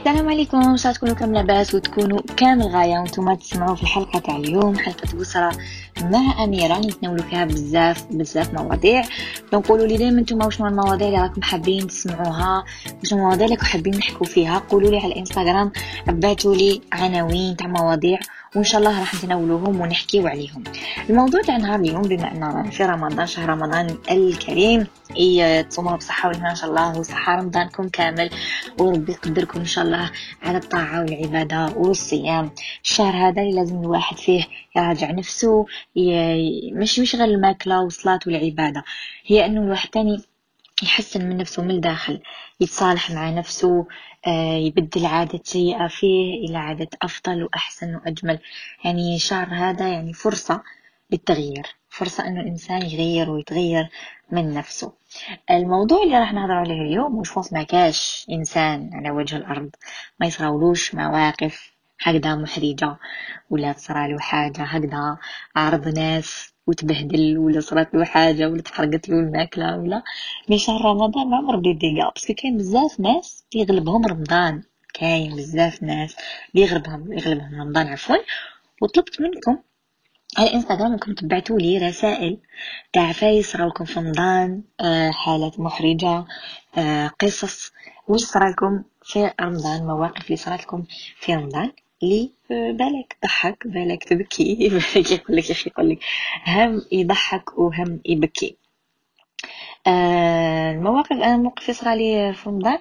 السلام عليكم ان شاء تكونوا كامل لاباس وتكونوا كامل غايه وأنتم تسمعوا في الحلقة تاع اليوم حلقة بصرة مع أميرة. نتناولوا فيها بزاف بزاف مواضيع. donc قولوا لي دائما أنتم واش المواضيع اللي راكم حابين تسمعوها؟ واش المواضيع اللي حابين نحكوا فيها؟ قولوا لي على الإنستغرام بعثوا لي عناوين تاع مواضيع. وإن شاء الله راح نتناولوهم ونحكيو عليهم. الموضوع تاع نهار اليوم بما أننا في رمضان شهر رمضان الكريم إي تصوموا بصحة والهنا إن شاء الله وصحة رمضانكم كامل وربي يقدركم إن شاء الله على الطاعة والعبادة والصيام. الشهر هذا لازم الواحد فيه يراجع نفسه مش مش غير الماكلة والصلاة والعبادة هي إنه الواحد تاني يحسن من نفسه من الداخل يتصالح مع نفسه آه، يبدل عادة سيئة فيه إلى عادة أفضل وأحسن وأجمل. يعني شهر هذا يعني فرصة للتغيير فرصة أنه الإنسان يغير ويتغير من نفسه. الموضوع اللي راح نهضر عليه اليوم وش ما كاش إنسان على وجه الأرض؟ ما يصراولوش مواقف هكذا محرجة ولا تصرالو حاجة هكذا عرض ناس وتبهدل ولا صرات له حاجة ولا تحرقت له الماكلة ولا mais شهر رمضان معمر ب les dégâts parce que كاين بزاف ناس يغلبهم رمضان كاين بزاف ناس يغلبهم يغلبهم رمضان عفوا. وطلبت منكم على الانستغرام ممكن تبعتوا لي رسائل تاع فايس راكم في رمضان آه، حالات محرجة آه، قصص وش صرالكم في رمضان مواقف اللي صرالكم في رمضان؟ لي. بالك ضحك بالك تبكي بالك يقول لك أخي يقول لك هم يضحك وهم يبكي. آه المواقف أنا موقف صرا لي في رمضان.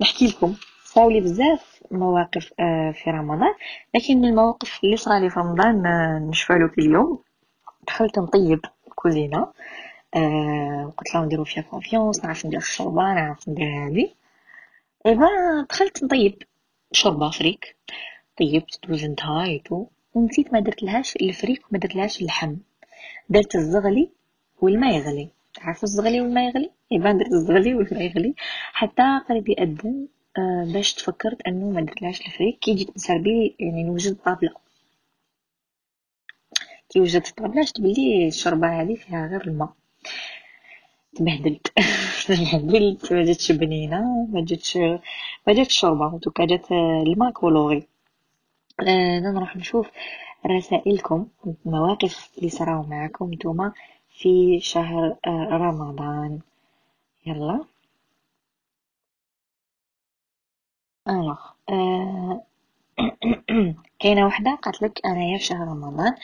نحكي لكم. صاروا لي بزاف مواقف آه في رمضان. لكن من المواقف اللي صرا لي في رمضان آه نشفع له اليوم دخلت نطيب الكوزينه آه قلت لهم نديرو فيها confiance نعرف ندير الشوربة نعرف ندير هذه ايبا دخلت نطيب شوربة فريك. طيبت دوز انتهايتو ونسيت ما درتلهاش الفريك وما درتلهاش اللحم. درت الزغلي والماء يغلي. تعرفوا الزغلي والماء يغلي؟ et ben درت الزغلي والماء يغلي. حتى قريب يأذن آه باش تفكرت انه ما درتلهاش الفريك كي جيت نسربي يعني نوجد الطابله كي وجدت الطابله شفت بلي الشوربه هذه فيها غير الماء. تبهدلت. تبهدلت. ما جاتش بنينة ما جاتش ما جاتش شوربه du coup جات الماء coloré. آه نروح نشوف رسائلكم مواقف اللي صراو معكم نتوما في شهر آه رمضان. يلا. alors آه كاينة وحدة قالت لك انايا في شهر رمضان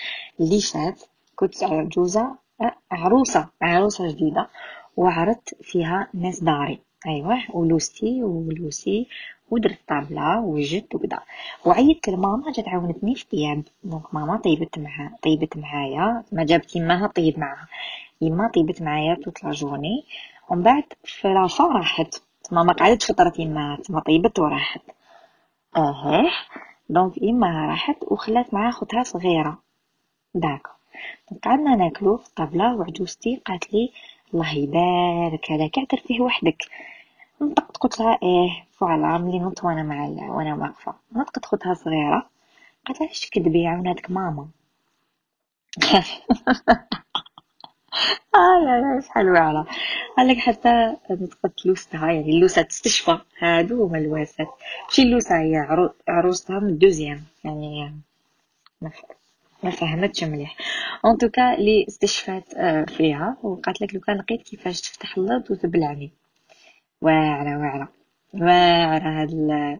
اللي فات كنت عجوزه آه، عروسة عروسة جديدة وعرضت فيها ناس داري. أيوه ولوستي ولوسي ودرت طابلة وجدت وكدا وعيطت لماما جات عاونتني في الطياب donc ماما طيبت مع طيبت معايا. ما جابت يماها طيب معاها يما طيبت معايا toute la journée ومن بعد في la fin راحت. ماما قعدت فطرت يماها تما طيبت وراحت. آه donc يماها راحت وخلات معاها خوتها صغيرة. d'accord قعدنا ناكلو في الطابلة وعجوزتي قالت لي الله يبارك. على كاع فيه وحدك. نطقت قلت لها إيه voilà ملي نط وأنا مع وأنا واقفة. نطقت خوتها صغيرة. قالت لها علاش تكذبي عاوناتك ماما؟ آه يا شحال واعرة قالك حتى نطقت لوستها يعني اللوسة تستشفى. هادو هما اللواسات ماشي اللوسة هي عروستها من ال deuxième. يعني ما فهمتش مليح. en tout cas لي استشفات آه، فيها وقالت لك لو كان لقيت كيفاش تفتح اللرض وتبلعني. واعرة واعرة واعرة هاد ال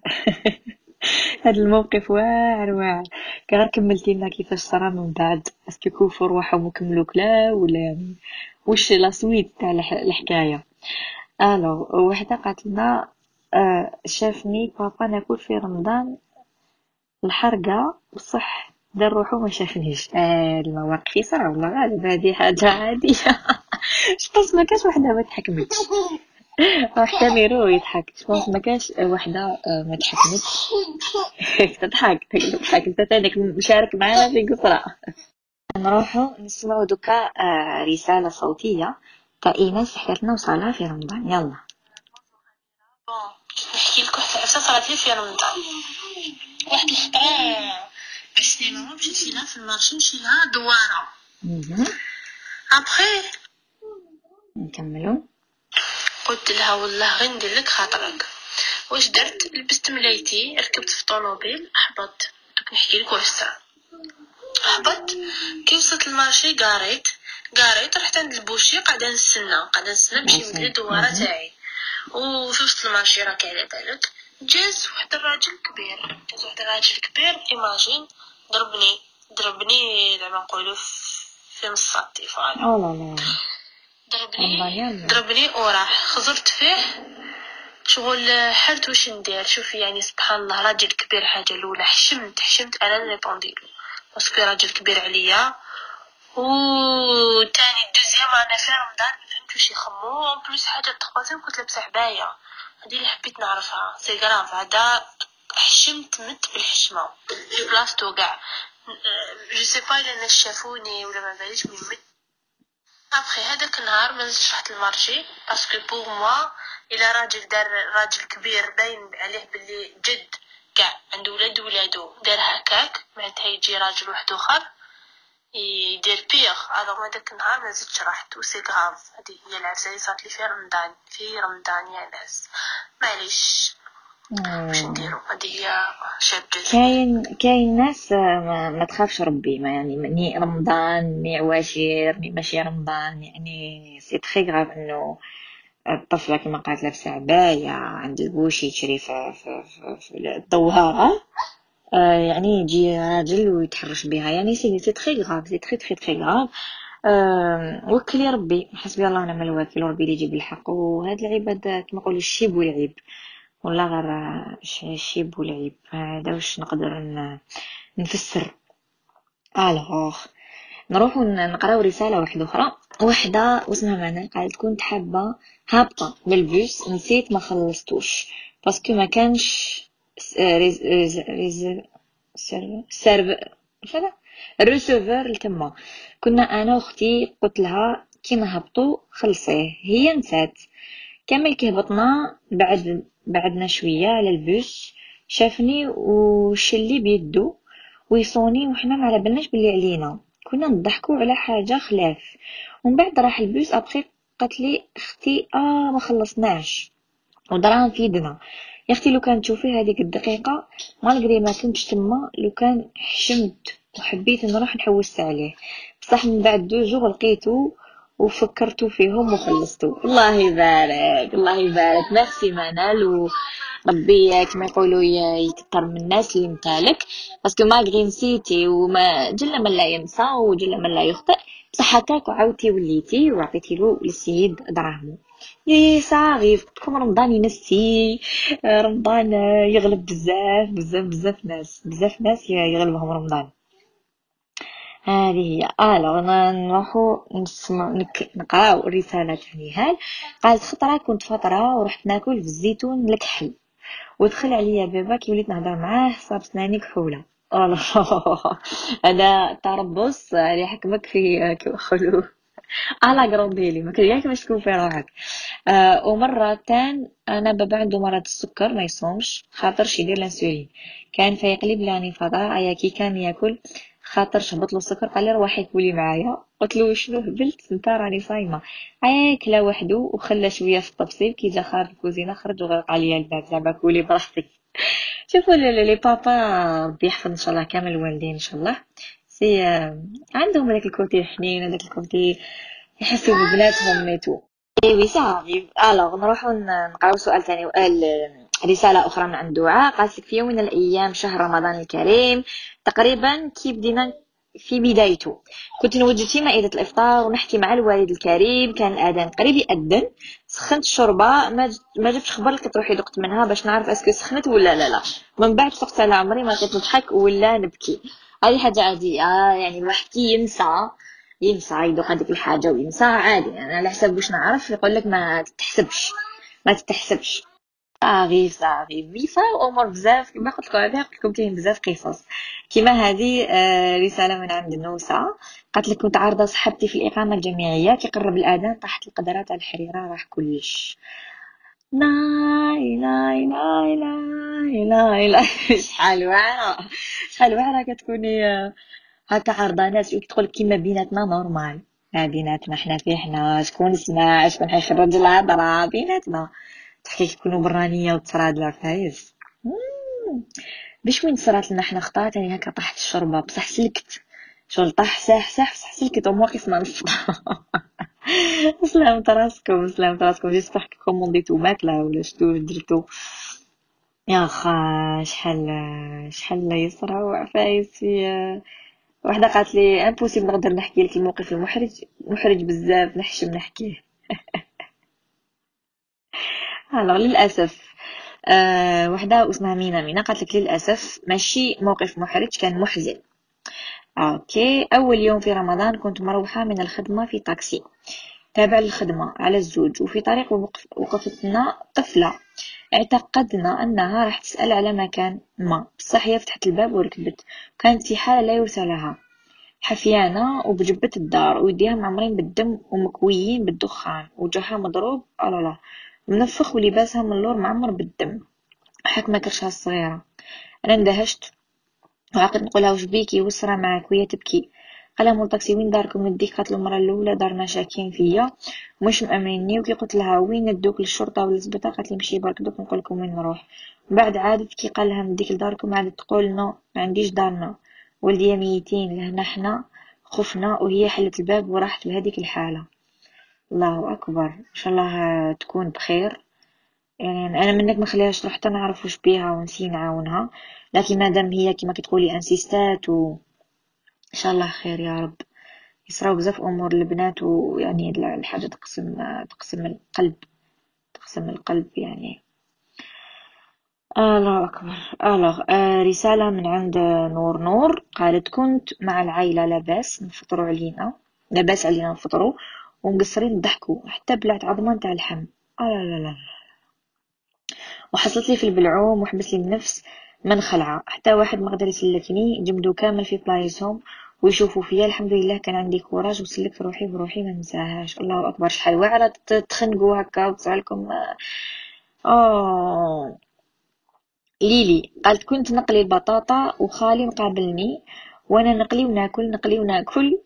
هاد الموقف واعر واعر كي كملتي لنا كيفاش صرا من بعد؟ est-ce que كوفوا رواحهم وكملوا كلا ولا وش la suite تاع الحكاية؟ alors وحدة قالت لنا آه شافني بابا ناكل في رمضان الحرقة بصح دار روحو ما شافنيش. آه المواقف يصرا والله غالب هذه حاجة عاديه je pense ما كاش وحدة ما تحكمتش. حتى ميرو يضحك. je pense ما كاش وحدة آه، ما تحكمتش تضحك. تضحك. أنت تانيك مشارك معنا في قصرة. نروحو نسمعو دوكا آه، رسالة صوتية. تاع ايناس حكات لنا وصالها في رمضان. يلا. نحكي لك واحد العفسه صارت لي في رمضان. واحد الخطره بالسينما مشيت لها في المارشي نمشي لها دوارة. ابخي نكملو. قلت لها والله غير ندير لك خاطرك. واش درت؟ لبست ملايتي ركبت في طوموبيل حبطت دوك نحكي لك واش صار. حبطت كي وصلت ال marché قاريت. قاريت رحت عند ال boucher قاعدة نستنى. قاعدة نستنى باش يمدلي الدوارة تاعي. وفي وسط ال marché راك على بالك. جاز واحد الراجل كبير. جاز واحد الراجل كبير. imagine ضربني. ضربني زعما نقولوا في مصاتي voilà ضربني ضربني وراح خزرت فيه. شغل حرت واش ندير؟ شوفي يعني سبحان الله راجل كبير حاجة الأولى. حشمت حشمت. أنا نريبونديلو parce que راجل كبير عليا. و تاني deuxième أنا في رمضان. فهمت واش يخمو. plus حاجة troisième كنت لابسه عبايه هادي اللي حبيت نعرفها. c'est grave هذا حشمت مت بالحشمة. في بلاصتو كاع je sais pas إلا الناس شافوني ولا ما باليش mais مت ابخي هذاك النهار ما نزلتش رحت المارشي parce que pour moi الا راجل دار راجل كبير باين عليه باللي جد كاع عنده ولاد ولادو دار هكاك معناتها يجي راجل واحد آخر يدير pire alors هذاك النهار ما زدتش رحت و c'est grave هذه هي العفسة اللي صارت لي في رمضان في رمضان يا ناس. معليش. واش نديرو شاب كاين كاين ناس ما, ما تخافش ربي ما يعني ني رمضان ني عواشر ني ماشي رمضان يعني سي تري غاف إنه الطفلة كما قالت لابسة عباية عند البوشي تشري في, في, في, في الدوارة آه يعني يجي راجل ويتحرش بها يعني c'est c'est très grave c'est très très très آه وكلي ربي حسبي الله ونعم الوكيل وربي اللي يجيب الحق وهاد العباد كما نقولوا الشيب والعيب والله غير الشيب والعيب هذا واش نقدر نفسر. alors. نروحو نقراو رسالة واحدة أخرى. وحده واسمها معنا قالت كنت حابة هابطة بالبوس نسيت ما خلصتوش. parce que ما كانش receveur هذا؟ ال receveur لتما. كنا أنا وأختي قلت لها كي نهبطو خلصيه. هي نسات. كامل كي هبطنا بعد بعدنا شوية على البوس شافني ويشالي بيدو ويصوني وحنا ما على بالناش بلي علينا. كنا نضحكوا على حاجة خلاف. ومن بعد راح ال bus après قالت لي أختي آه ما خلصناش. ودراهم في يدنا. يا أختي لو كان تشوفي هذيك الدقيقة malgré ما كنتش تما لو كان حشمت وحبيت نروح نحوست عليه. بصح من بعد deux jours لقيتو وفكرتو فيهم وخلصتو الله يبارك الله يبارك. ميرسي منال و ربي كما يقولوا يكثر من الناس اللي متالك باسكو ماغري نسيتي وما جل من لا ينسى وجل من لا يخطئ. بصح هكاك وعاودتي وليتي وعطيتي له للسيد دراهمو. يي صافي كم رمضان ينسي. رمضان يغلب بزاف بزاف بزاف ناس بزاف ناس يغلبهم رمضان. هذه هي ألو نروحو نسمع نقراو الرسالة تاع قالت خطرة كنت فترة ورحت ناكل في الزيتون الكحل ودخل عليا بابا كي وليت نهضر معاه صاب سناني كحولة هذا تربص اللي حكمك في كيما يقولوا على قرونديلي ما كان باش تكون في روحك آه ومرة تان أنا بابا عنده مرض السكر ما يصومش خاطرش يدير الانسولين كان فيقلب لاني فضاء يا كي كان ياكل خاطر شهبط له السكر قال لي روحي كولي معايا. قلت له شنو هبلت؟ انت راني صايمة. أيا كلا وحده وخلى شوية في الطبسيل كي جا خارج الكوزينة خرج وغلق عليا الباب زعما كولي براحتك. شوفوا لي بابا ربي يحفظ إن شاء الله كامل الوالدين إن شاء الله. c'est عندهم هذاك ال côté الحنين هذاك ال côté يحسوا ببناتهم ميتو ايوي صافي. alors نروحو نقراو سؤال ثاني رسالة أخرى من عند دعاء. قالت لك في يوم من الأيام شهر رمضان الكريم تقريبا كي بدينا في بدايته. كنت نوجد في مائدة الإفطار ونحكي مع الوالد الكريم. كان الأذان قريب يأذن سخنت الشوربة ما جبتش خبر لك تروحي دقت منها باش نعرف أسكو سخنت ولا لا لا. من بعد فقت على عمري ما لقيت نضحك ولا نبكي. هذه حاجة عادية يعني الواحد كي ينسى ينسى يدوق هذيك الحاجة وينسى عادي. يعني على حسب واش نعرف يقول لك ما تتحسبش ما تتحسبش صافي صافي بيصراو امور بزاف كما قلت لكم عليها قلت لكم كاين بزاف قصص كيما هذه رساله من عند نوسه قالت لك كنت عارضة صاحبتي في الإقامة الجامعية كيقرب الأذان طاحت القدرة على الحريرة راح كلش. لا لا لا لا لا شحال واعرة. شحال واعرة كتكوني آه، هكا عارضة ناس كتقول كيما بيناتنا normal. ما بيناتنا حنا في حنا شكون سمع شكون حيخرج الهضرة بيناتنا. تحكي تكونوا برانية وتصرا لا فايز باش وين صرات لنا حنا خطا؟ تاني هكا طاحت الشربة. بصح سلكت. شغل طاح ساح ساح بصح سلكت. وموقف ما نفطر سلامت راسكم سلامت راسكم جيسبر كومونديتو ماكله ولا شتو درتو. يا خا شحال شحال يسرى وعفايس في وحده قالت لي امبوسيبل نقدر نحكي لك الموقف المحرج. محرج بزاف نحشم نحكيه. alors للأسف أه وحدة اسمها مينا. مينا قالت لك للأسف ماشي موقف محرج كان محزن. OK. أول يوم في رمضان كنت مروحة من الخدمة في طاكسي. تابع للخدمة على الزوج وفي طريق وقفتنا طفلة. اعتقدنا أنها راح تسأل على مكان ما. بصح هي فتحت الباب وركبت. كانت في حالة لا يرثى لها. حفيانة وبجبة الدار ويديها معمرين بالدم ومكويين بالدخان وجهها مضروب. ألالا منفخ ولباسها من اللور معمر بالدم حاكمة كرشها الصغيرة. أنا اندهشت وعقد نقولها وش بيكي وسرى معاك وهي تبكي. قال مول طاكسي وين داركم؟ نديك قالت المرة الأولى دارنا شاكين فيا. مش مأمنيني وكي قلت لها وين ندوك للشرطة ولا الزبطة قالت لي مشي برك دوك نقول لكم وين نروح. بعد عادت كي قال لها نديك لداركم عادت تقول non ما عنديش دارنا. ولدي ميتين لهنا حنا خفنا وهي حلت الباب وراحت بهذيك الحالة. الله أكبر. إن شاء الله تكون بخير. يعني أنا منك ما خليهاش تروح حتى نعرف وش بيها ونسي نعاونها. لكن مادام هي كما كتقولي انسيستات و إن شاء الله خير يا رب. يصراو بزاف أمور البنات ويعني الحاجة تقسم تقسم القلب. تقسم القلب يعني. الله أكبر. الله آه رسالة من عند نور نور. قالت كنت مع العائلة لاباس نفطروا علينا. لاباس علينا نفطروا. ومقصرين نضحكوا حتى بلعت عظمة نتاع اللحم. آه لا لا لا وحصلت لي في البلعوم وحبس لي النفس من خلعة. حتى واحد ما قدر يسلكني جمدو كامل في بلايصهم ويشوفوا فيا. الحمد لله كان عندي كوراج وسلكت روحي بروحي ما نساهاش الله أكبر. شحال واعرة تخنقوا هكا وتصالكم. آه. ليلي قالت كنت نقلي البطاطا وخالي مقابلني وأنا نقلي وناكل نقلي وناكل.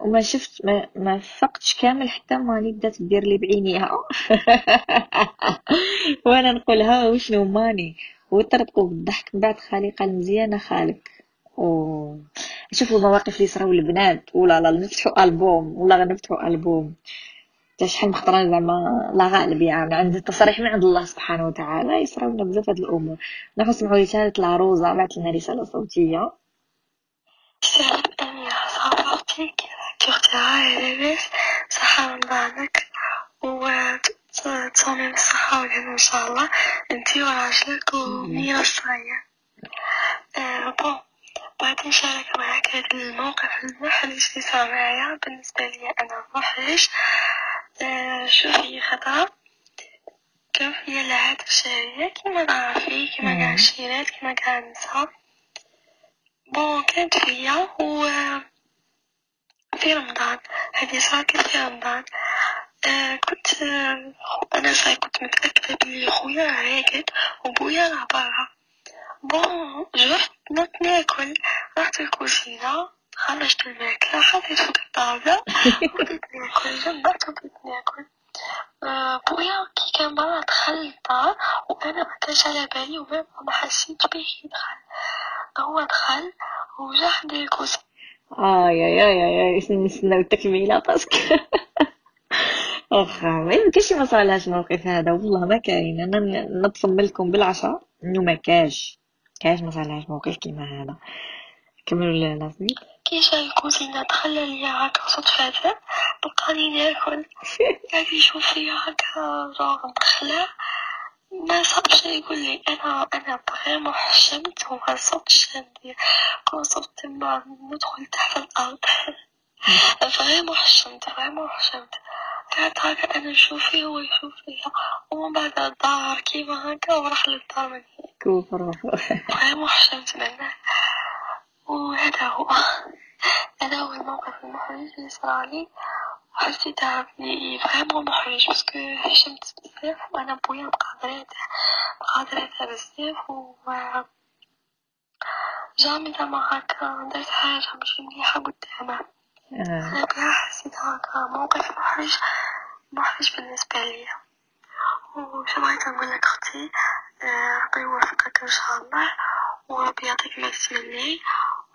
وما شفت ما, ما فقتش كامل حتى ماني بدات تدير لي بعينيها. وأنا نقولها وشنو ماني؟ ويطرطقوا بالضحك من بعد خالي قال مزيانه خالك و شوفوا المواقف اللي صراو البنات. ولا لا نفتحوا ألبوم. ولا غنفتحوا ألبوم. حتى شحال مخطرين زعما لا غالب يعني. عند التصريح من عند الله سبحانه وتعالى. يصراونا بزاف هاد الأمور. نروحو نسمعوا رساله العروزه بعثت لنا رسالة صوتية. لاباس صحة من بعدك وتصومي بالصحة والهنا إن شاء الله. انتي وراجلك وميرا الصغير آه بون بغيت نشارك معاك هذا الموقف المحرج اللي صار معايا. بالنسبة لي أنا محرج. آه شوفي خطأ كان فيا العادة الشهرية كيما تعرفي كيما كاع الشيرات كيما كاع النساء بون كانت فيا و في رمضان هذه صارت في رمضان آه كنت آه أنا صاي كنت متأكدة بلي خويا راقد وبويا راه برا بون جرت نط ناكل. رحت الكوزينة خرجت الماكلة حطيت فوق الطاولة وبديت ناكل. جمعت وبديت ناكل. آه بويا كي كان برا دخل الدار وأنا ما كانش على بالي وما ما حسيتش بيه يدخل. هو دخل وجا حدا الكوزينة آي آي آي آي نستناو التكمله parce que ما يمكنش ما صرالهاش الموقف هذا؟ والله ما كاين. أنا نتصم لكم بالعشاء. إنه ما كاش كاش ما صرالهاش موقف كيما هذا. كملوا اللاصميت كي جا الكوزينة؟ دخل ليا هكا صدفة لقاني ناكل. قاعد يشوف فيا هكا جوغ مدخلة ما صابش يقول لي أنا أنا فريمون حشمت وما صبتش ندير كون صبت ما ندخل تحت الأرض. فريمون حشمت فريمون حشمت قعدت هكا أنا نشوف فيه هو يشوف فيها ومن بعد الدار كيما هكا وراح للدار من كوفر vraiment حشمت منه. وهذا هو. هذا هو الموقف المحرج اللي صرالي وحسيتها بلي vraiment محرج parce que حشمت بزاف وأنا بويا مقادراتها مقادراتها بزاف و jamais زعما هكا درت حاجة مش مليحة قدامه. أنا بها حسيت هكا موقف محرج محرج بالنسبة ليا. وشو بغيت نقول لك أختي؟ ربي يوفقك إن شاء الله وربي يعطيك ما تتمني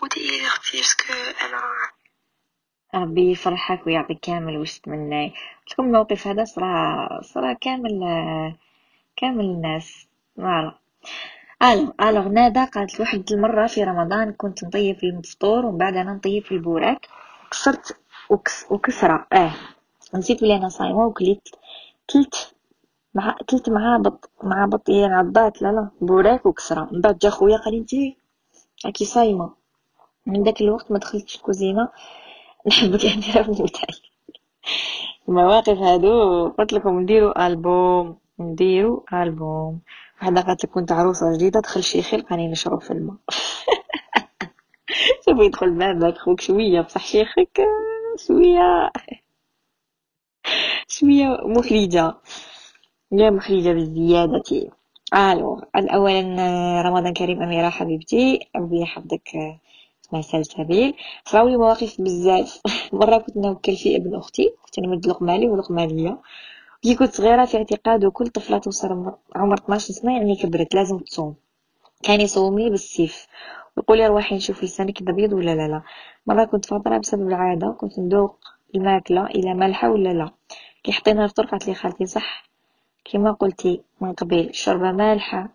وديري أختي parce que أنا ربي يفرحك ويعطيك كامل واش تمناي لكم الموقف هذا؟ صرا صرا كامل كامل الناس. voilà. ألو الوغ ندى قالت واحد المرة في رمضان كنت نطيب في الفطور ومن بعد أنا نطيب في البوراك. كسرت وكس وكسرة. آه. نسيت بلي أنا صايمة وكليت كلت مع كلت مع بط مع بطيان عضات لا لا. بوراك وكسرة. من بعد جا خويا قال أنتي راكي صايمة. من داك الوقت ما دخلتش الكوزينة. نحبك نديرها في المتاعي المواقف هادو قلت لكم نديرو ألبوم نديرو ألبوم. وحده قالت كنت عروسة جديدة دخل شيخي لقاني نشرب في الماء. شوف يدخل بابك خوك شوية بصح شيخك شوية. شوية محرجة لا محرجة بالزيادة. ألو اولا رمضان كريم أميرة حبيبتي ربي يحفظك. سلسبيل صراولي مواقف بزاف. مرة كنت نوكل في ابن أختي. كنت نمد لقمة لي ولقمة ليا كي كنت صغيرة في اعتقاد كل طفلة توصل عمر 12 سنة يعني كبرت لازم تصوم. كان يصومني بالسيف. ويقول لي روحي نشوف لسانك ابيض ولا لا لا. مرة كنت فاطرة بسبب العادة. كنت ندوق الماكلة إلى مالحة ولا لا. كي حطينا الفطور قالت لي خالتي صح. كيما قلتي من قبل الشوربة مالحة.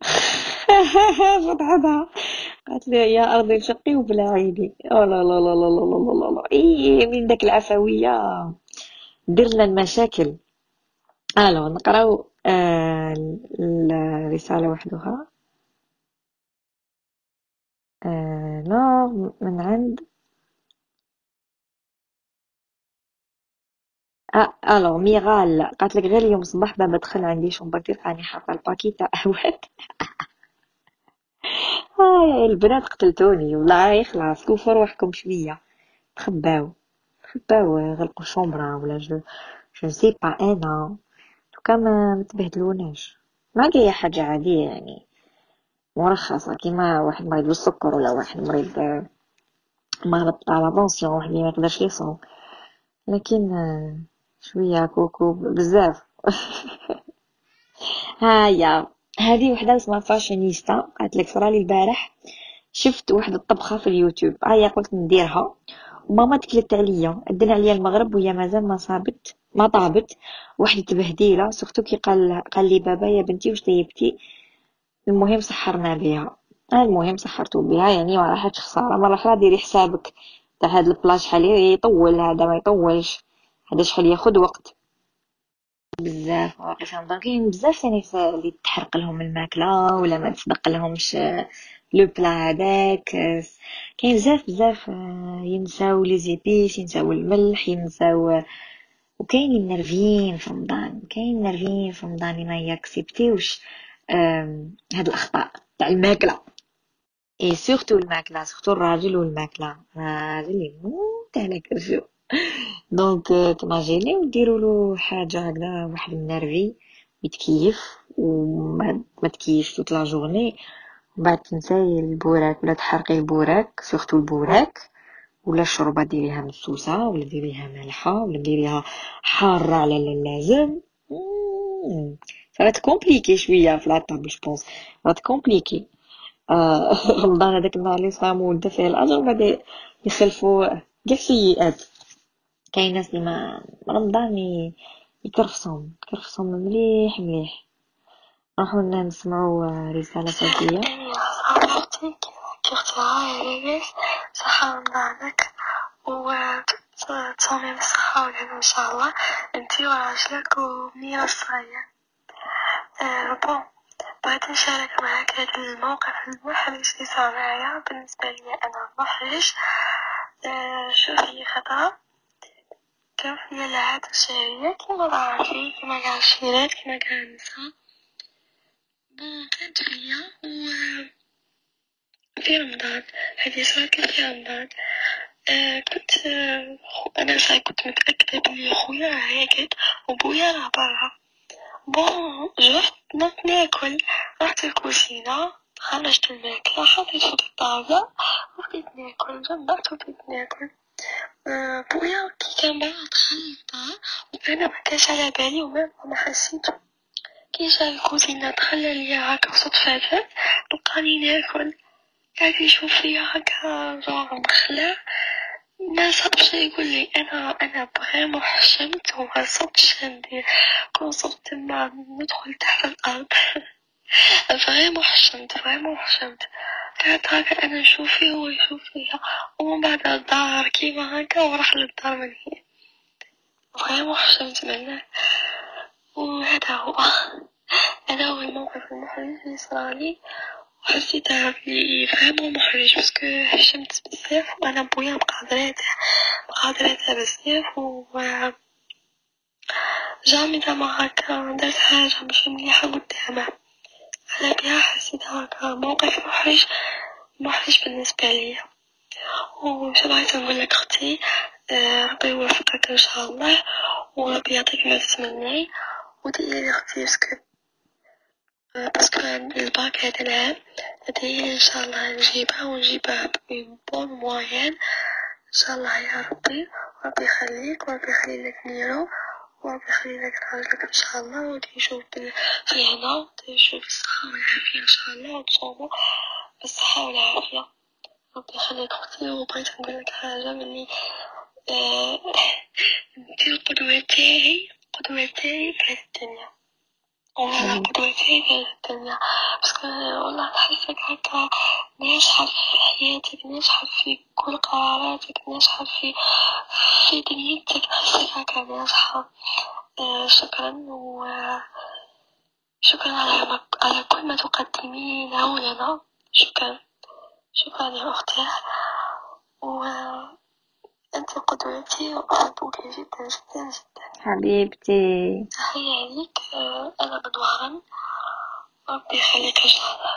فتحتها قالت لي يا أرضي انشقي وبلا عيدي لا لا لا لا لا لا لا لا. إيه من داك العفوية. درنا المشاكل. ألو نقراو آه الرسالة وحدها. آه نوع من عند. آه ألو ميغال. قالت لك غير اليوم صباح بابا دخل عندي شومبرتي لقاني حاطة الباكي تاع هاي البنات قتلتوني والله خلاص كوفوا روحكم شوية. تخباو تخباو غلقوا الشومبرا ولا جو جو سي با أنا دوكا ما متبهدلوناش. ما هي حاجة عادية يعني. مرخصة كيما واحد مريض بالسكر ولا واحد مريض مرض على بونسيون واحد ما يقدرش يصوم. لكن شوية كوكو بزاف. هايا. هذه وحدة اسمها فاشينيستا قالت لك صرالي البارح. شفت واحد الطبخة في اليوتيوب. هيا قلت نديرها. وماما تكلت عليا. ادنا عليا المغرب وهي مازال ما صابت ما طابت. واحد تبهديلة. surtout كي قال قال لي بابا يا بنتي واش طيبتي؟ المهم سحرنا بها المهم سحرتو بها يعني ما راحتش خسارة. مرة أخرى ديري حسابك. تاع هاد ال plat شحال يطول هذا ما يطولش. هذا شحال ياخد وقت. بزاف مواقف رمضان كاين بزاف ثاني اللي تحرق لهم الماكلة ولا ما تصدق لهمش le plat هذاك كاين بزاف بزاف ينساو les épices ينساو الملح ينساو وكاين النرفين في رمضان كاين النرفين في رمضان اللي ما ياكسبتيوش هاد الأخطاء تاع الماكلة. et surtout الماكله surtout الراجل والماكله الراجل يموت على كرشو donc تماجينيو نديرولو حاجة هكذا واحد النرفي يتكيف وما ما تكيفش toute la journée بعد تنساي البوراك ولا تحرقي البوراك surtout البوراك ولا الشوربه ديريها مسوسه ولا ديريها مالحه ولا ديريها حاره على اللازم راه compliqué شوية في la table je pense راه compliqué رمضان هذاك النهار اللي صامو ودا فيه الاجر بعد يخلفوا كاع سيئات كاين ناس اللي ما رمضان يكرفصهم يكرفصهم مليح مليح. نروحو نسمعو رسالة صوتية. صاحبتي كي اختها لاباس صحة رمضانك و تصومي بالصحة والهنا ان شاء الله انتي وراجلك ومنيرة الصغير بون بغيت نشارك معاك هاد الموقف المحرج اللي صار معايا بالنسبة لي أنا محرج شوفي خطأ هكا هي العادة الشهرية كيما راكي كيما كاع الشيرات كيما كاع النساء bon كانت فيا و في رمضان هذه صارت في رمضان. آه كنت آه أنا صاي كنت متأكدة بلي خويا راه راقد وبويا راه برا. bon juste نط ناكل. رحت الكوزينة خرجت الماكلة حطيت فوق الطاولة وبديت ناكل جمعت وبديت ناكل. بويا كي كان برا دخل للدار وأنا مكانش على بالي وما ما حسيتو كي جا الكوزينة دخل ليا هكا صدفة لقاني ناكل قاعد يشوف فيا هكا جوغ مخلع ما صدقش يقول لي أنا أنا vraiment حشمت وما صدقش ندير كون صرت ما ندخل تحت الأرض vraiment حشمت vraiment حشمت هكا أنا نشوف فيه وهو يشوف فيا ومن بعد الدار كيما هكا وراح للدار من هي vraiment حشمت منه وهذا هو هذا هو الموقف المحرج اللي صرالي وحسيتها بلي vraiment محرج parce que حشمت بزاف وأنا بويا مقادراتها مقادراتها بزاف و jamais زعما هكا درت حاجة مش مليحة قدامه بها حسيت هكا موقف محرج محرج بالنسبة ليا. وش بغيت نقولك أختي. آه، ربي يوفقك إن شاء الله. وربي يعطيك ما تتمني وديري أختي parce que parce que ال bac هذا العام. هذه إن شاء الله نجيبها ونجيبها bonne moyenne إن شاء الله يا ربي. وربي يخليك وربي يخلي لك نيرو. وربي يخلي لك راجلك ان شاء الله وتعيشوا بالهنا وتعيشوا بالصحة والعافية ان شاء الله وتصوموا بالصحة والعافية ربي يخليك أختي وبغيت نقولك حاجة مني آه انتي القدوة تاعي القدوة تاعي في هاد الدنيا في هاد الدنيا parce que والله تحسك هكا ناجحة في حياتك ناجحة في كل قراراتك ناجحة في في دنيتك نحسك هكا ناجحة شكرا و شكرا على على كل ما تقدمينه لنا شكرا شكرا يا أختي و أنت قدوتي وأحبك جدا جدا جدا. حبيبتي. تحية ليك آه، أنا بدوان ربي يخليك الله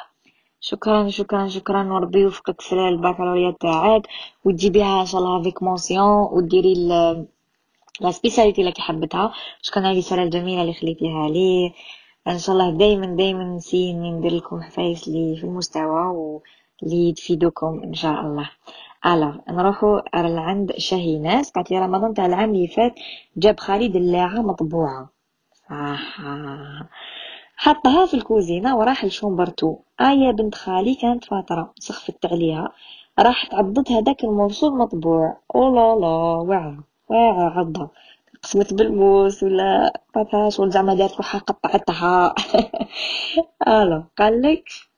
شكرا شكرا شكرا. وربي يوفقك في البكالوريا تاعك وتجيبيها إن شاء الله فيك مونسيون وديري ال- لا سبيساليتي اللي حبتها شكرا على الرسالة الجميلة اللي خليتيها لي. إن شاء الله دايما دايما نسي ندير لكم حفايس اللي في المستوى واللي تفيدوكم إن شاء الله. الوغ نروحو عند شاهيناس قالت لي رمضان تاع العام اللي فات جاب خالد اللاعة مطبوعة. صح حطها في الكوزينة وراح لشومبرتو آية بنت خالي كانت فاطرة. سخفت عليها. راحت عضت هذاك الموصول مطبوع. أو لا لا واعرة. واعرة عضة. قسمت بالموس ولا قطعتهاش ولا زعما دارت روحها قطعتها. ألو قالك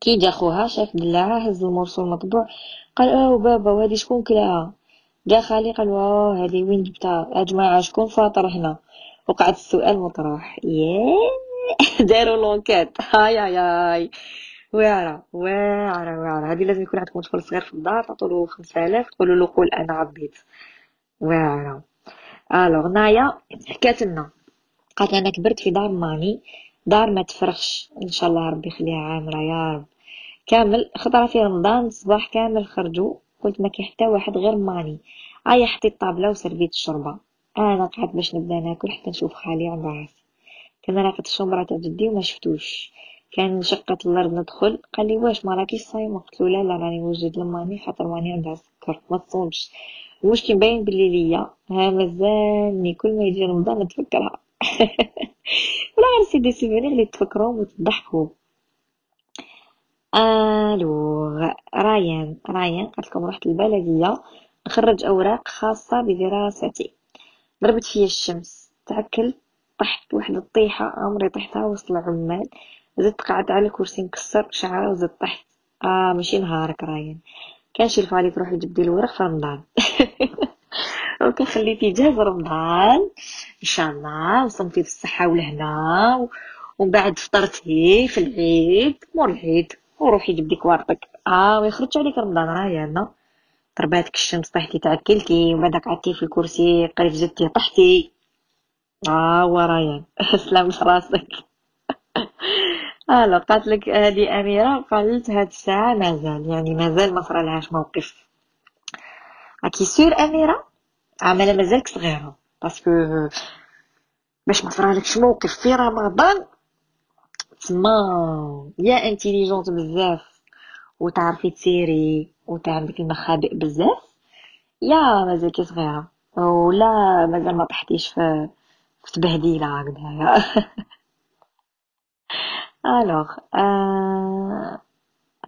كي جا خوها شاف دلاعة هز الموصول مطبوع قال آه بابا وهادي شكون كلاها جا خالي قال واه هادي وين جبتها؟ يا جماعة شكون فاطر هنا؟ وقعد السؤال مطروح ياه داروا لونكات هاي هاي هاي. واعرة واعرة واعرة هادي لازم يكون عندكم طفل صغير في الدار تعطولو خمسة آلاف تقولوا له قول أنا عبيت. واعرة ألوغ نايا حكات لنا قالت أنا كبرت في دار ماني. دار ما تفرخش إن شاء الله ربي يخليها عامرة يا رب كامل. خطرة في رمضان صباح كامل خرجوا قلت ما كي حتى واحد غير ماني. عيا حطيت طابلة وسربيت الشربة أنا قعدت باش نبدا ناكل حتى نشوف خالي عند راسي كان راقد الشمرة تاع جدي وما شفتوش. كان شقة الأرض ندخل قال لي واش ما صايمة قلت له لا لا راني نوجد لماني خاطر ماني عندها سكر ما تصومش. المشكل باين بلي ليا؟ ها مازالني كل ما يجي رمضان نتفكرها ولا غير سي دي اللي تفكروهم وتضحكوا. الوغ ريان ريان قالت لكم رحت البلدية. نخرج أوراق خاصة بدراستي. ضربت فيا الشمس تعكلت طحت واحد الطيحة عمري طحتها وسط العمال. زدت قعدت على الكرسي نكسر شعرة وزدت طحت. آه ماشي نهارك راين كان شي الفالي تروحي تجبدي الورق في رمضان. وكان خليتي جاهز رمضان. إن شاء الله وصمتي بالصحة والهنا ومن بعد فطرتي في العيد مور العيد. وروحي جبدي كوارطك آه ما يخرجش عليك رمضان راهي أنا ضرباتك الشمس طحتي تعكلتي وبعدك قعدتي في الكرسي قريب زدتي طحتي. آه هو ريان سلام راسك. ألو قالت لك هذه أميرة قالت هاد الساعة مازال. يعني مازال ما صرالهاش موقف. راكي سور أميرة؟ عماله مازالك صغيره parce que باش ما صرالكش موقف في رمضان تما يا intelligente بزاف وتعرفي تسيري وتعرفي المخابئ بزاف يا مازالكي صغيره ولا مازال ما طحتيش في تبهديله هكذايا alors.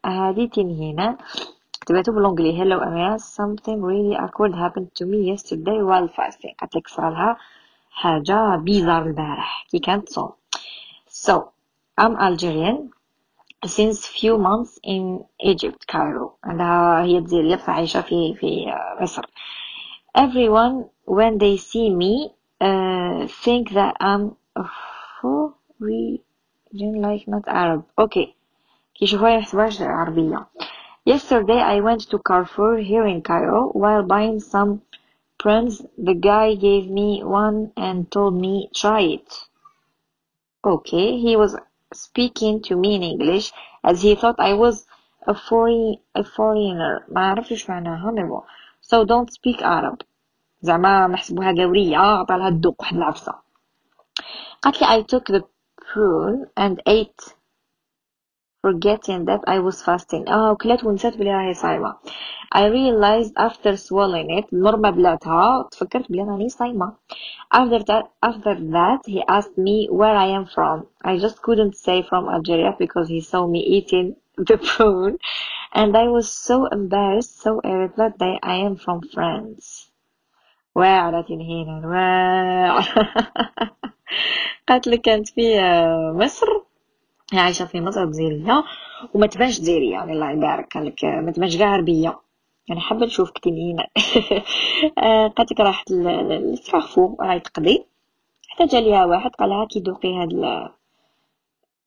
هادي تنهينا كتباتو بالونجلي hello Amaya something really awkward happened to me yesterday while fasting قالتلك صرالها حاجة bizarre البارح كي كانت تصوم so I'm Algerian since few months in Egypt Cairo عندها هي جزائرية فعايشة في في مصر everyone when they see me uh, think that I'm oh, don't like not Arab okay كيشوفوها يحسبوهاش عربية Yesterday I went to Carrefour here in Cairo while buying some prunes. The guy gave me one and told me try it. Okay, he was speaking to me in English as he thought I was a foreign a foreigner. ما عرفتش معناها مي So don't speak Arab. زعما محسبوها قورية عطالها الدوق واحد العفسة. قالت لي I took the prune and ate forgetting that I was fasting اه وكلات ونسات بلي راهي صايمة I realized after swallowing it المرمى بلاتها تفكرت بلي راني صايمة after that after that he asked me where I am from I just couldn't say from Algeria because he saw me eating the prune and I was so embarrassed so irritated that I am from France واعرة هنا واعرة قالت لك كانت في مصر هي عايشة في مصر جزيرية وما تبانش جزيرية يعني الله يبارك لك ما تبانش كاع عربية. يعني حابة نشوفك تنين قالت لك راحت للكارفور راهي تقضي. حتى جا ليها واحد قال لها كي دوقي هاد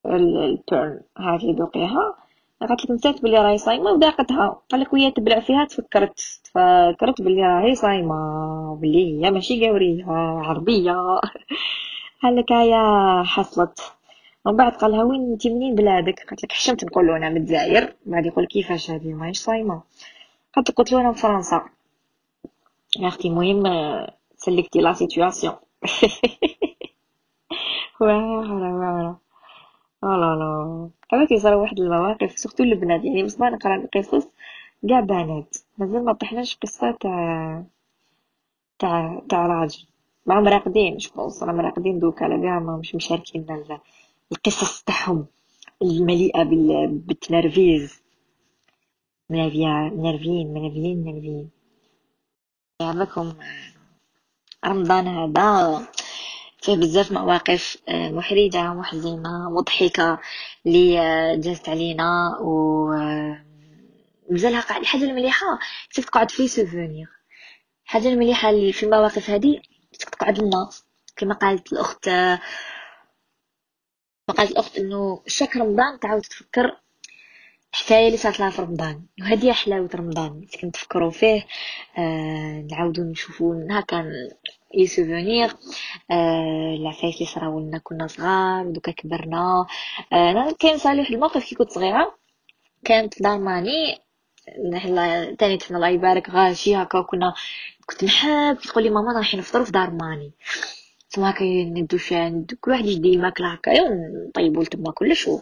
التورن هاكي دوقيها. قالت لك نسيت بلي راهي صايمة وذاقتها. قال لك وهي تبلع فيها تفكرت تفكرت بلي راهي صايمة بلي هي ماشي قورية عربية. قال لك هيا حصلت. ومن بعد قال لها وين انت منين بلادك؟ قالت لك حشمت نقول أنا من الجزائر. بعد يقول كيفاش هذه ماهيش صايمة. قالت قلت له أنا من فرنسا. يا أختي المهم سلكتي la situation واعره واعره لا لا أنا كيصراو واحد المواقف surtout البنات يعني بصح نقرأ القصص كاع بنات. مازال ما طحناش قصة تاع تاع تاع راجل. معهم راقدين je pense راهم راقدين دوكا لا كاع مش مشاركين القصص تاعهم المليئة بالتنرفيز منافيا منرفين منرفين منرفين لكم رمضان هذا. فيه بزاف مواقف آه، محرجة محزنة مضحكة اللي آه، جازت علينا و آه، مازالها قاعد الحاجة المليحة كيف تقعد في سوفونير الحاجة المليحة اللي في المواقف هذه تقعد لنا. كما قالت الأخت فقالت الأخت إنه chaque رمضان تعاود تفكر الحكاية اللي صارت لها في رمضان. وهذه حلاوة رمضان كنتفكروا فيه. آه نعاودو نشوفو هكا les souvenirs آه العفايس اللي صراو لنا كنا صغار ودوكا كبرنا. آه أنا كاين صالح الموقف كي كنت صغيرة. كانت في دار ماني تاني تفنا الله يبارك غاشي هكا كنا كنت نحب تقول لي ماما رايحين نفطروا في دار ماني فيها ندو كل واحد يجي الماكلة هكايا ونطيبو تما كلش. و...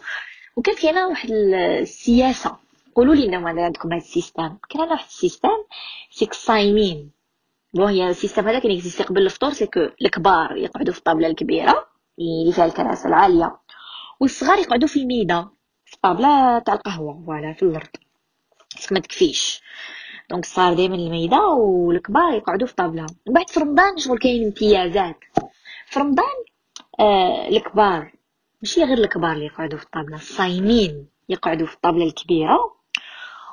وكان كاينة واحد السياسة. قولوا لي وأنا عندكم هاد ال système؟ كان واحد système c'est que صايمين bon هي ال système هذا كان اكزيستي قبل الفطور c'est que الكبار يقعدوا في الطابلة الكبيرة اللي فيها الكراسي العالية. والصغار يقعدوا في الميده في الطابله تاع القهوة voilà في الأرض. ما تكفيش. donc صار دائما الميدة والكبار يقعدوا في طابلة. من بعد في رمضان شغل كاين امتيازات. في رمضان آه الكبار ماشي غير الكبار اللي يقعدوا في الطابلة الصايمين يقعدوا في الطابلة الكبيرة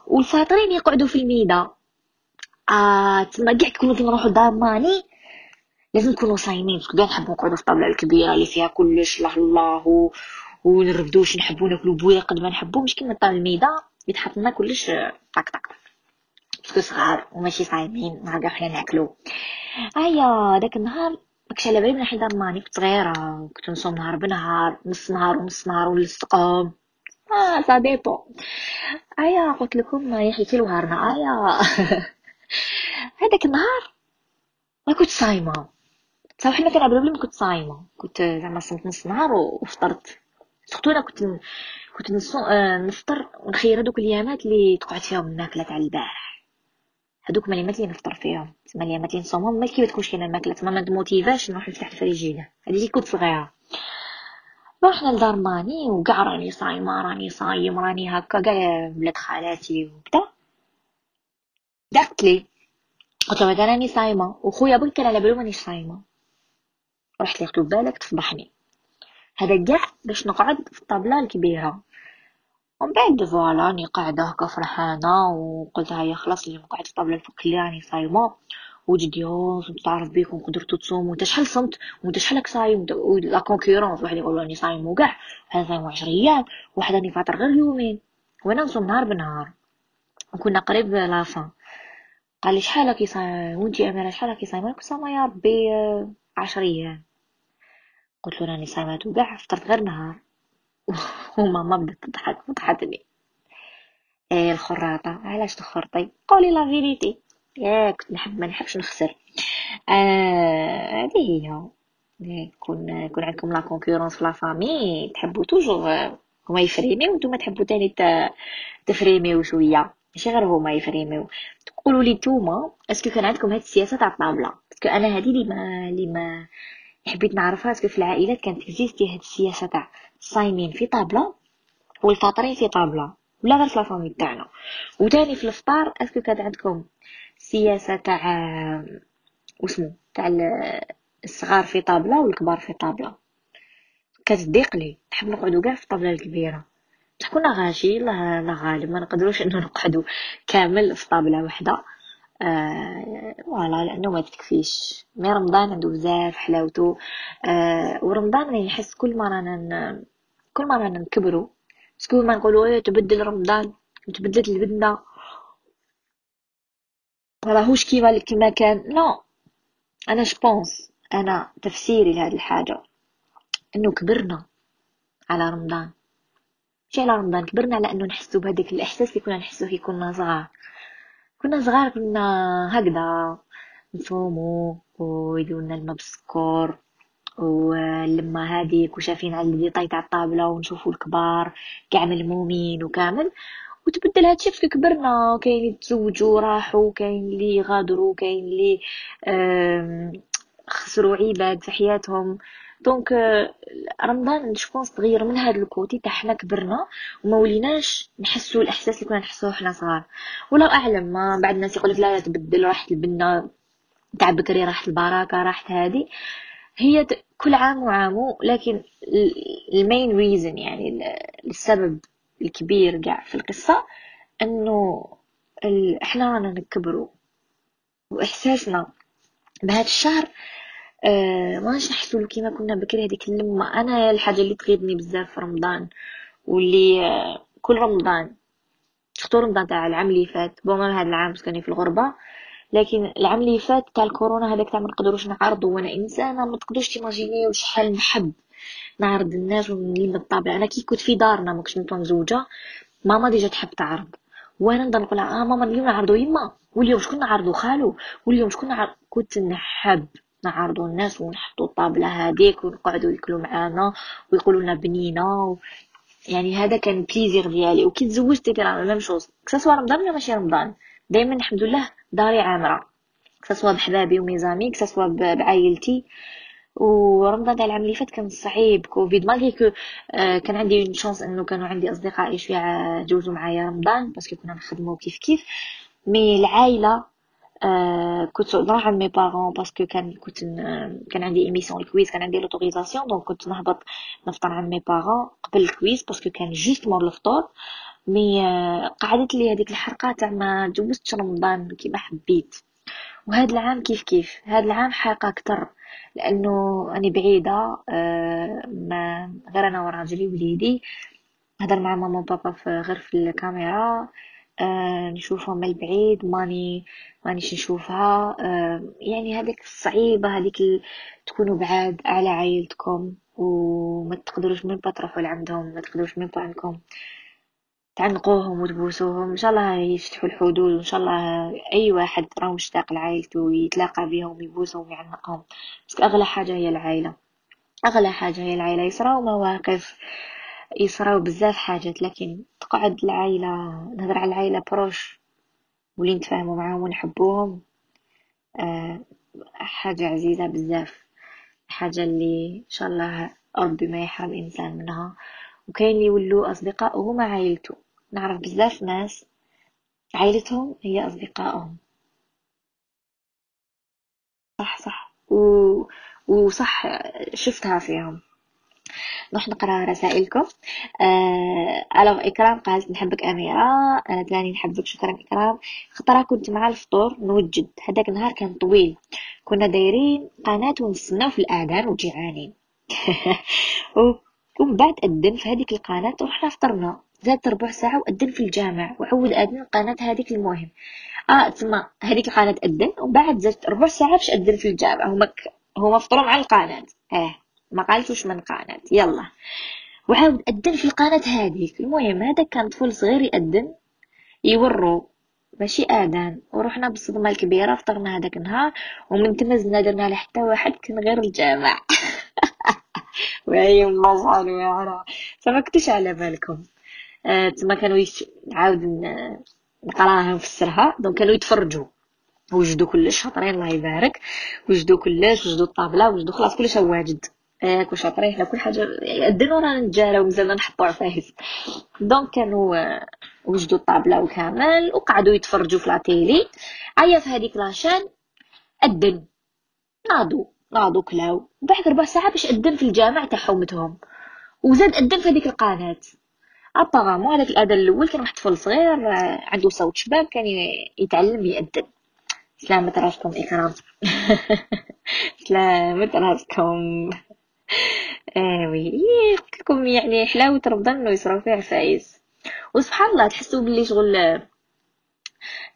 والفاطرين يقعدوا في الميدة آه تما كاع كنا نروحو لدار ماني لازم نكونوا صايمين parce que كاع نحبو نقعدو في الطابلة الكبيرة اللي فيها كلش الله الله ونرفدو واش نحبو ناكلو بويا قد ما نحبو مش كيما طابلة الميدة يتحط لنا كلش طاق طاق. parce que صغار وماشي صايمين نهار حنا ناكلو. أيا داك النهار ماكش على بالي من حيت ماني كنت صغيره كنت نصوم نهار بنهار نص نهار ونص نهار ونلصقهم آه ça dépend آيا قلت لكم حيتي الوهرنا آيا. هذاك النهار ما كنت صايمة. صافي حنا كان على بالي كنت صايمة. كنت زعما صمت نص نهار وفطرت. surtout أنا كنت كنت آه، نفطر ونخير هذوك الايامات اللي تقعد فيهم الماكله تاع البارح. هذوك ما اللي نفطر فيهم. تسمى الايامات اللي نصومهم ما كي تكونش كاينة الماكلة؟ تما ما نموتيفيش نروح نفتح الفريجيدة. هذه كنت صغيرة. رحنا لدار ماني وكاع راني صايمة راني صايم راني هكا كاع ولاد خالاتي وكدا. دقت لي قلت له راني صايمة. وخويا بغي كان على بالو مانيش صايمة. رحت لي قلت بالك تفضحني هذا كاع باش نقعد في الطابلة الكبيرة. ومن بعد voilà راني قاعدة هكا فرحانة وقلت هيا خلاص اللي نقعد في الطابلة الفوق راني صايمة وجدي صمت تعرف بيكم قدرتو تصومو انت شحال صمت؟ وانت شحالك صايم؟ la concurrence واحد يقول راني صايم وكاع واحد صايم عشر أيام واحد راني فاطر غير يومين وأنا نصوم نهار بنهار. وكنا قريب la fin قال لي شحال صايم وانتي أميرة شحال صايمة؟ كنت صايمة يا ربي عشر أيام. قلت له راني صايمة وكاع فطرت غير نهار. وماما بدات تضحك فضحتني إيه الخراطة؟ علاش تخرطي؟ قولي la vérité يا كنت نحب ما نحبش نخسر. آه هذه هي. يكون يكون عندكم la concurrence في la famille تحبوا toujours هما يفريميو وأنتم تحبوا تاني تفريميو شوية. ماشي غير هما يفريميو. تقولوا لي نتوما est-ce que كان عندكم هاد السياسة تاع الطابلة؟ parce que أنا هذه اللي ما اللي ما حبيت نعرفها est-ce que في العائلات كانت existait هاد السياسة تاع الصايمين في طابلة والفاطرين في طابلة ولا غير في la famille تاعنا وتاني في الفطار est-ce que كان عندكم سياسة تاع واسمو تاع الصغار في طابلة والكبار في طابلة. كتضيق لي نحب نقعدو كاع في الطابله الكبيرة. تكون غاشي لا لا غالب. ما نقدروش إنه نقعدو كامل في طابلة وحدة. آه voilà لأنه ما تكفيش. mais رمضان عنده بزاف حلاوته آه ورمضان راني نحس كل رانا كل رانا نكبروا parce que ما نقولوا إيه تبدل رمضان تبدلت البنة. راهوش كيما كيما كان. لا أنا je pense أنا تفسيري لهاد الحاجة. إنه كبرنا على رمضان. مش على رمضان كبرنا على إنه نحسو بهداك الإحساس اللي كنا نحسو كي كنا صغار. كنا صغار كنا هكذا نصومو ويدولنا الماء بالسكر واللمة هذيك وشافين على اللي طايت على الطابلة ونشوفو الكبار كاع ملمومين وكامل. وتبدل هادشي parce que كبرنا. كاين اللي تزوجوا راحوا كاين اللي غادروا كاين اللي خسروا عباد في حياتهم. donc رمضان نشوفو تغير من هذا ال côté تاع حنا كبرنا وما وليناش نحسوا الإحساس اللي كنا نحسوه حنا صغار. ولا أعلم ما بعد الناس يقولك لا تبدل راحت البنة تاع بكري راحت البركة راحت هذه هي كل عام وعامو لكن ال main reason يعني السبب الكبير كاع في القصة إنه إحنا رانا نكبروا وإحساسنا بهذا الشهر آه ما نحسوا كيما كنا بكري هذيك اللمة. أنا الحاجة اللي تغيظني بزاف في رمضان واللي آه كل رمضان شفتو رمضان تاع العام اللي فات bon هذا العام سكني في الغربة لكن العام اللي فات تاع الكورونا هذاك تاع ما نقدروش نعرضوا وأنا إنسانة ما تقدروش تيماجينيو شحال نحب نعرض الناس ونلم الطابع. أنا كي كنت في دارنا ما كنتش متزوجه ماما déjà تحب تعرض وأنا نضل نقول آه ماما اليوم نعرضوا يما واليوم شكون نعرضوا خالو؟ واليوم شكون نعرض كنت نحب نعرضوا الناس ونحطوا الطابلة هذيك ونقعدوا ياكلوا معانا ويقولوا لنا بنينة و... يعني هذا كان plaisir ديالي. وكي تزوجت دير même chose que ce soit رمضان ولا ماشي رمضان دائما الحمد لله داري عامرة. كسوا بحبابي وميزامي que ce soit بعائلتي. ورمضان تاع العام اللي فات كان صعيب كوفيد malgré que آه كان عندي chance إنه كانوا عندي اصدقاء شوية جوزوا معايا رمضان parce que كنا نخدمو كيف كيف. mais العائلة آه كنت نروح عند mes parents parce que كان كنت كان عندي émission ال quiz كان عندي l'autorisation donc كنت نهبط نفطر عند mes parents قبل ال quiz parce que كان juste مور الفطور mais آه قعدت لي هذيك الحرقة تاع ما جوزتش رمضان كيما حبيت. وهذا العام كيف كيف؟ هذا العام حرقة أكثر لأنه أني بعيدة آه ما غير أنا وراجلي وليدي هضر مع ماما وبابا في غير في الكاميرا. آه نشوفها من البعيد ماني مانيش نشوفها. آه يعني هذيك الصعيبة هذيك. تكونوا بعاد على عائلتكم وما تقدروش من تروحوا لعندهم ما تقدروش من عندكم تعنقوهم وتبوسوهم إن شاء الله يفتحوا الحدود وإن شاء الله أي واحد راه مشتاق لعائلته يتلاقى بهم يبوسهم ويعنقهم بس أغلى حاجة هي العائلة. أغلى حاجة هي العائلة. يصراو مواقف يصراو بزاف حاجات لكن تقعد العائلة نهضر على العائلة بروش ولي نتفاهموا معاهم ونحبوهم أه حاجة عزيزة بزاف. حاجة اللي إن شاء الله ربي ما يحرم انسان منها. وكاين اللي يولوا أصدقاء هما عائلته. نعرف بزاف ناس عائلتهم هي أصدقائهم. صح صح. و... وصح شفتها فيهم. نروح نقرأ رسائلكم. آه إكرام قالت نحبك أميرة. أنا تاني نحبك شكرا إكرام. خطرة كنت مع الفطور نوجد. هذاك النهار كان طويل. كنا دايرين قناة ونستناو في الآذان وجيعانين. ومن بعد أدن في هذيك القناة ورحنا فطرنا. زاد ربع ساعة وأذن في الجامع وعود أذن القناة هذيك المهم. آه تما هذيك القناة أذن وبعد زاد ربع ساعة باش أذن في الجامع. هما ك... هما فطروا مع القناة. آه ما قالتوش من قناة. يلا. وعاود أذن في القناة هذيك. المهم هذا كان طفل صغير يأذن يورو. ماشي اذان ورحنا بالصدمة الكبيرة فطرنا هذاك النهار ومن تما زدنا درنا لحتى واحد كان غير الجامع. وهي الله يا فما كنتش على بالكم. تما كانوا. نعاود نقراها نفسرها donc كانوا يتفرجوا. وجدوا كلش شاطرين الله يبارك. وجدوا كلش وجدوا الطابلة وجدوا خلاص كلش واجد. آه شاطرين حنا كل حاجة. يأذنوا رانا نتجاراو مزال نحطوا عفايس donc كانوا آه، وجدوا الطابلة وكامل وقعدوا يتفرجوا في la télé عيا في هذيك la chaîne أذن ناضوا ناضوا كلاو. بعد ربع ساعة باش أذن في الجامع تاع حومتهم وزاد أذن في هذيك القناة. ابارامون هذاك الاذان الأول كان واحد طفل صغير آه، عنده صوت شباب كان يتعلم يأذن سلامة راسكم إكرام سلامة راسكم ايوي قلت لكم يعني حلاوة رمضان إنه يصراو فيه عفايس وسبحان الله تحسوا باللي شغل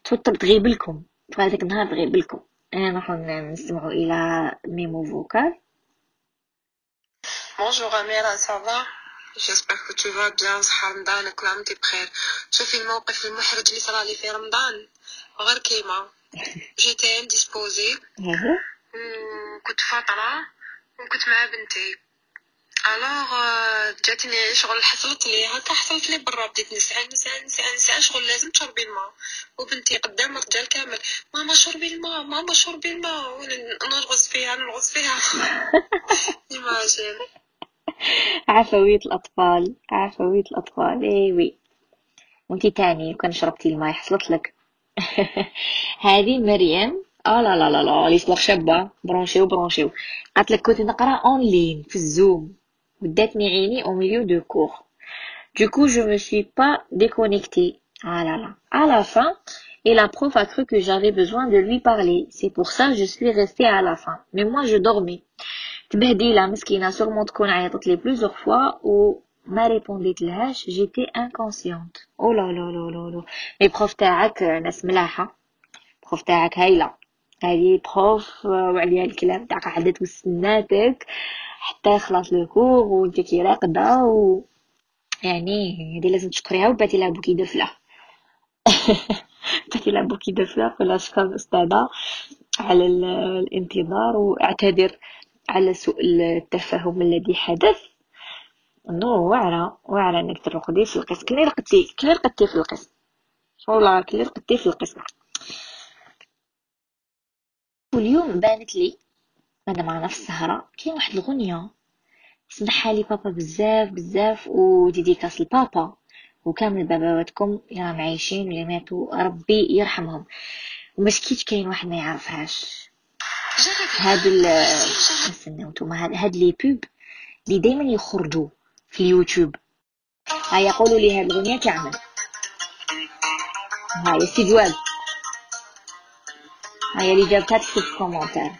توتر تغيب لكم. هذاك النهار تغيب لكم. نروحو نستمعوا إلى ميمو فوكال. Bonjour Amira, j'espère que ça va bien صحة رمضان كل عام بخير شوفي الموقف المحرج اللي صرالي في رمضان غير كيما جيتي indisposée كنت فاطرة وكنت مع بنتي alors جاتني شغل حصلت لي هكا حصلت لي برا بديت نسعى نسعى نسعى نسعى شغل لازم تشربي الماء وبنتي قدام الرجال كامل ماما شربي الماء ماما شربي الماء نرغز فيها نرغز فيها imagine عفوية الأطفال عفوية الأطفال إيه وي وانتي تاني كان شربتي الماء حصلت لك هذه مريم اه لا لا لا لا لي شابة برونشيو برونشيو قالت لك كنت نقرا اون لين في الزوم وداتني عيني او ميليو دو كور Du coup, je me suis pas déconnectée. Ah là là. À la fin, et la prof a cru que j'avais besoin de lui parler. C'est pour ça que je suis restée à la fin. Mais moi, je dormais. تبهديلة مسكينة sûrement تكون عيطت لي plusieurs fois و ما ريبونديت لهاش. جيتي inconsciente أو لا لا لا لا لا mais prof تاعك ناس ملاحة prof تاعك هايلة هادي prof وعليها الكلام تاع قعدت وستناتك حتى يخلص le cours وانت كي راقدة و يعني هادي لازم تشكريها وباتي لها bouquet de fleurs باتي لها bouquet de fleurs ولا شكرا الأستاذة على الانتظار واعتذر على سوء التفاهم الذي حدث. non واعرة واعرة إنك ترقدي في القسم. كلي رقدتي كلي رقدتي في القسم. والله كلي رقدتي في القسم. واليوم بانت لي أنا مع نفس السهرة كاين واحد الغنية سمحها لي بابا بزاف بزاف وديديكاس لبابا وكامل باباواتكم يا معيشين واللي ماتوا ربي يرحمهم. ومسكيت كاين واحد ما يعرفهاش. هاد ال استناو نتوما هاد لي بوب اللي دايما يخرجوا في اليوتيوب. ها يقولوا لي هاد الأغنية تعمل هاي استجواب هاي اللي جابتها تكتب في كومونتير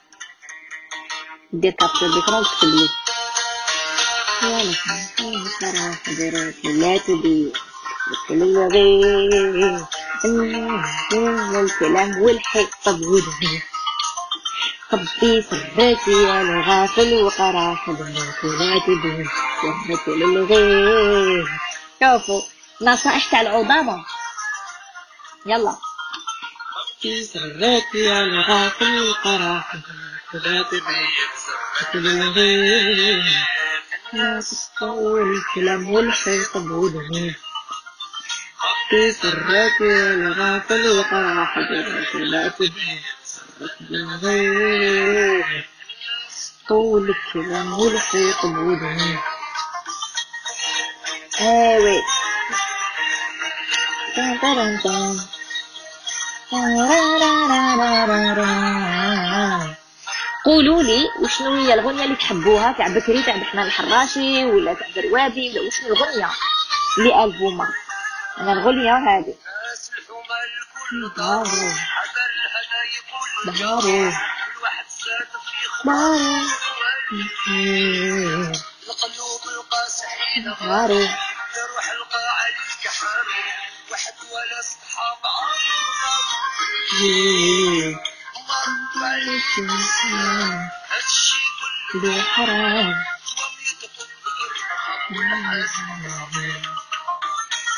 دير كابتشر ديكرون وتكتب لي. لا تبي والكلام والحيطة بودني خبي سراتي يا الغافل وقرا ولا تدين سرك للغير شوفوا نصائح تاع العظامة. يلا. في سراتي يا الغافل وقرا ولا تدين سرك للغير لا تستوي الكلام والحيط بودني. في سراتي يا الغافل وقرا قولوا لي وشنو هي الغنية اللي تحبوها تاع بكري تاع بحنا الحراشي ولا تاع دروادي ولا وشنو الغنية اللي ألبومها أنا الغنية هذه. معروف معروف القلوب القاسحين معروف يروح القى عليك حرام. واحد ولا صحاب هادشي كله حرام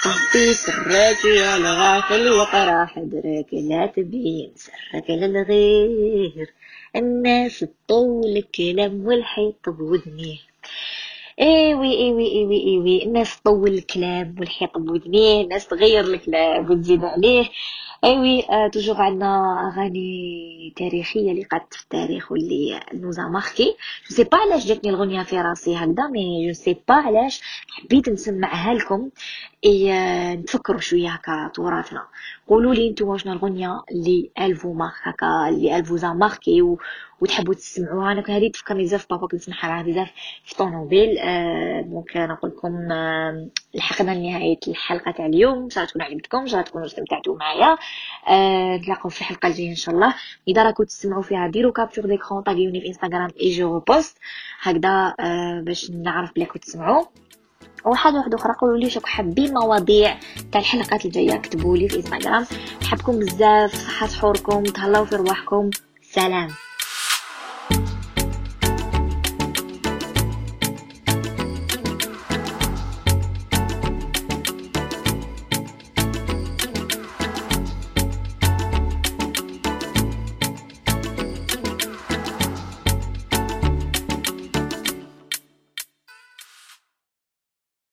طبي سرك يا الغافل وقرا حدرك لا تبين سرك للغير. الناس تطول الكلام والحيط بودنيه إيوي إيوي إيوي إيوي. الناس تطول الكلام والحيط بودنيه الناس تغير الكلام وتزيد عليه. ايوي آه توجور عندنا اغاني تاريخيه اللي قعدت في التاريخ واللي نوزا ماركي je sais pas علاش جاتني الغنيه في راسي هكذا mais je sais pas علاش حبيت نسمعها لكم اي نتفكروا شوية هكا تراثنا قولوا لي نتوما شنو الغنيه اللي elle vous marque هكا اللي elle vous marquait و... وتحبوا تسمعوها. أنا هذه تفكرني بزاف بابا كنت نسمعها بزاف في طونوبيل آه donc نقول لكم آه لحقنا لنهاية الحلقة تاع اليوم. إن شاء الله تكون عجبتكم إن شاء الله تكونوا استمتعتوا معايا. آه في الحلقة الجاية إن شاء الله. إذا راكم تسمعوا فيها ديروا capture d'écran طاقيوني في Instagram et je poste. هكذا آه باش نعرف بلي تسمعوا. وحاجه واحدة أخرى قولوا لي شكون حابين مواضيع تاع الحلقات الجاية. كتبوا لي في انستغرام نحبكم بزاف. صحة سحوركم تهلاو في رواحكم. سلام.